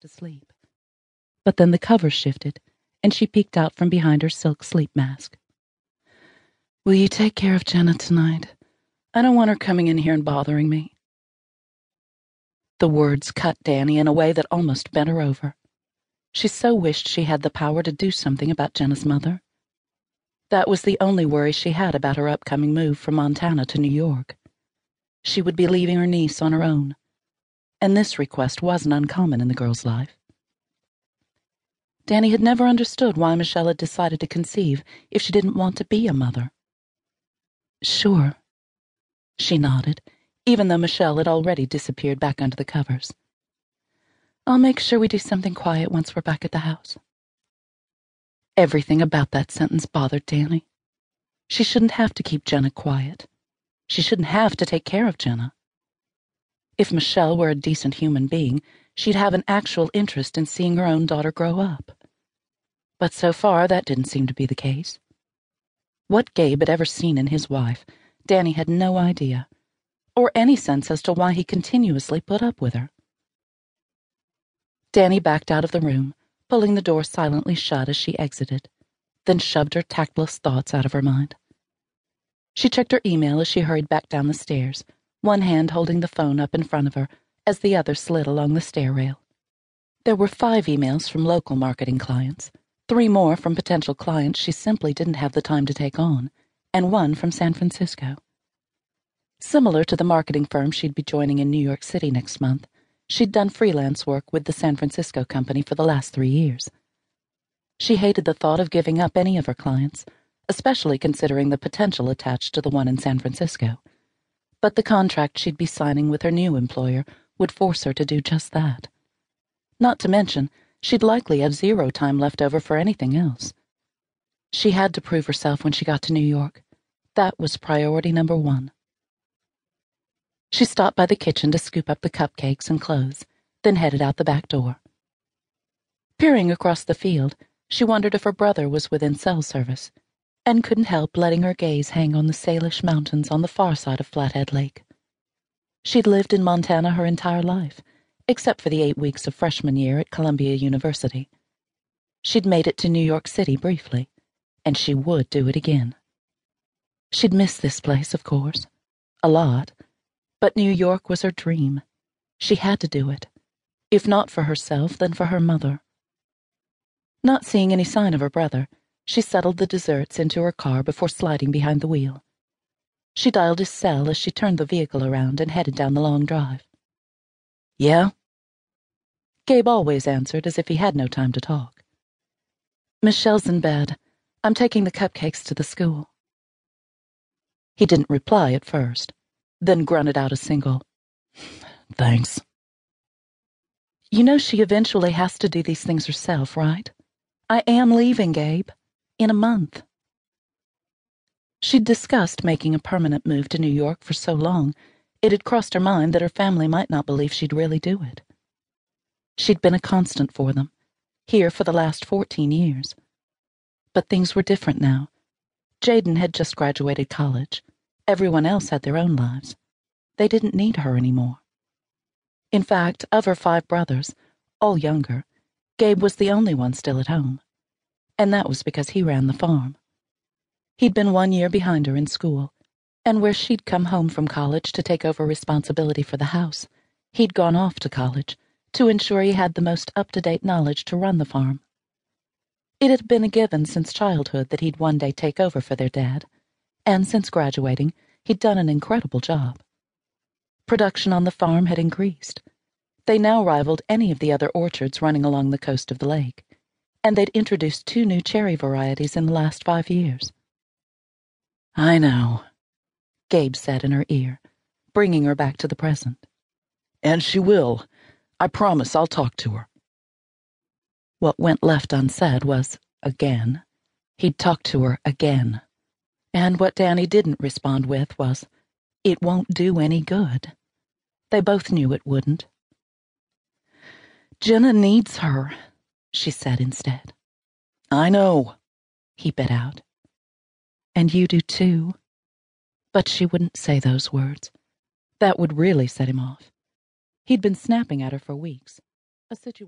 to sleep. But then the covers shifted, and she peeked out from behind her silk sleep mask. Will you take care of Jenna tonight? I don't want her coming in here and bothering me. The words cut Dani in a way that almost bent her over. She so wished she had the power to do something about Jenna's mother. That was the only worry she had about her upcoming move from Montana to New York. She would be leaving her niece on her own, and this request wasn't uncommon in the girl's life. Dani had never understood why Michelle had decided to conceive if she didn't want to be a mother. Sure. She nodded, even though Michelle had already disappeared back under the covers. I'll make sure we do something quiet once we're back at the house. Everything about that sentence bothered Dani. She shouldn't have to keep Jenna quiet. She shouldn't have to take care of Jenna. If Michelle were a decent human being, she'd have an actual interest in seeing her own daughter grow up. But so far, that didn't seem to be the case. What Gabe had ever seen in his wife, Dani had no idea, or any sense as to why he continuously put up with her. Dani backed out of the room, pulling the door silently shut as she exited, then shoved her tactless thoughts out of her mind. She checked her email as she hurried back down the stairs, one hand holding the phone up in front of her as the other slid along the stair rail. There were five emails from local marketing clients, three more from potential clients she simply didn't have the time to take on, and one from San Francisco. Similar to the marketing firm she'd be joining in New York City next month, She'd done freelance work with the San Francisco company for the last three years. She hated the thought of giving up any of her clients, especially considering the potential attached to the one in San Francisco. But the contract she'd be signing with her new employer would force her to do just that. Not to mention, she'd likely have zero time left over for anything else. She had to prove herself when she got to New York. That was priority number one. She stopped by the kitchen to scoop up the cupcakes and clothes, then headed out the back door. Peering across the field, she wondered if her brother was within cell service, and couldn't help letting her gaze hang on the Salish Mountains on the far side of Flathead Lake. She'd lived in Montana her entire life, except for the eight weeks of freshman year at Columbia University. She'd made it to New York City briefly, and she would do it again. She'd miss this place, of course, a lot but New York was her dream. She had to do it. If not for herself, then for her mother. Not seeing any sign of her brother, she settled the desserts into her car before sliding behind the wheel. She dialed his cell as she turned the vehicle around and headed down the long drive. Yeah? Gabe always answered as if he had no time to talk. Michelle's in bed. I'm taking the cupcakes to the school. He didn't reply at first then grunted out a single, Thanks. You know she eventually has to do these things herself, right? I am leaving, Gabe. In a month. She'd discussed making a permanent move to New York for so long, it had crossed her mind that her family might not believe she'd really do it. She'd been a constant for them, here for the last 14 years. But things were different now. Jaden had just graduated college. Everyone else had their own lives. They didn't need her anymore. In fact, of her five brothers, all younger, Gabe was the only one still at home. And that was because he ran the farm. He'd been one year behind her in school, and where she'd come home from college to take over responsibility for the house, he'd gone off to college to ensure he had the most up to date knowledge to run the farm. It had been a given since childhood that he'd one day take over for their dad and since graduating, he'd done an incredible job. Production on the farm had increased. They now rivaled any of the other orchards running along the coast of the lake, and they'd introduced two new cherry varieties in the last five years. I know, Gabe said in her ear, bringing her back to the present. And she will. I promise I'll talk to her. What went left unsaid was, again, he'd talk to her again. And what Dani didn't respond with was, It won't do any good. They both knew it wouldn't. Jenna needs her, she said instead. I know, he bit out. And you do too. But she wouldn't say those words. That would really set him off. He'd been snapping at her for weeks, a situation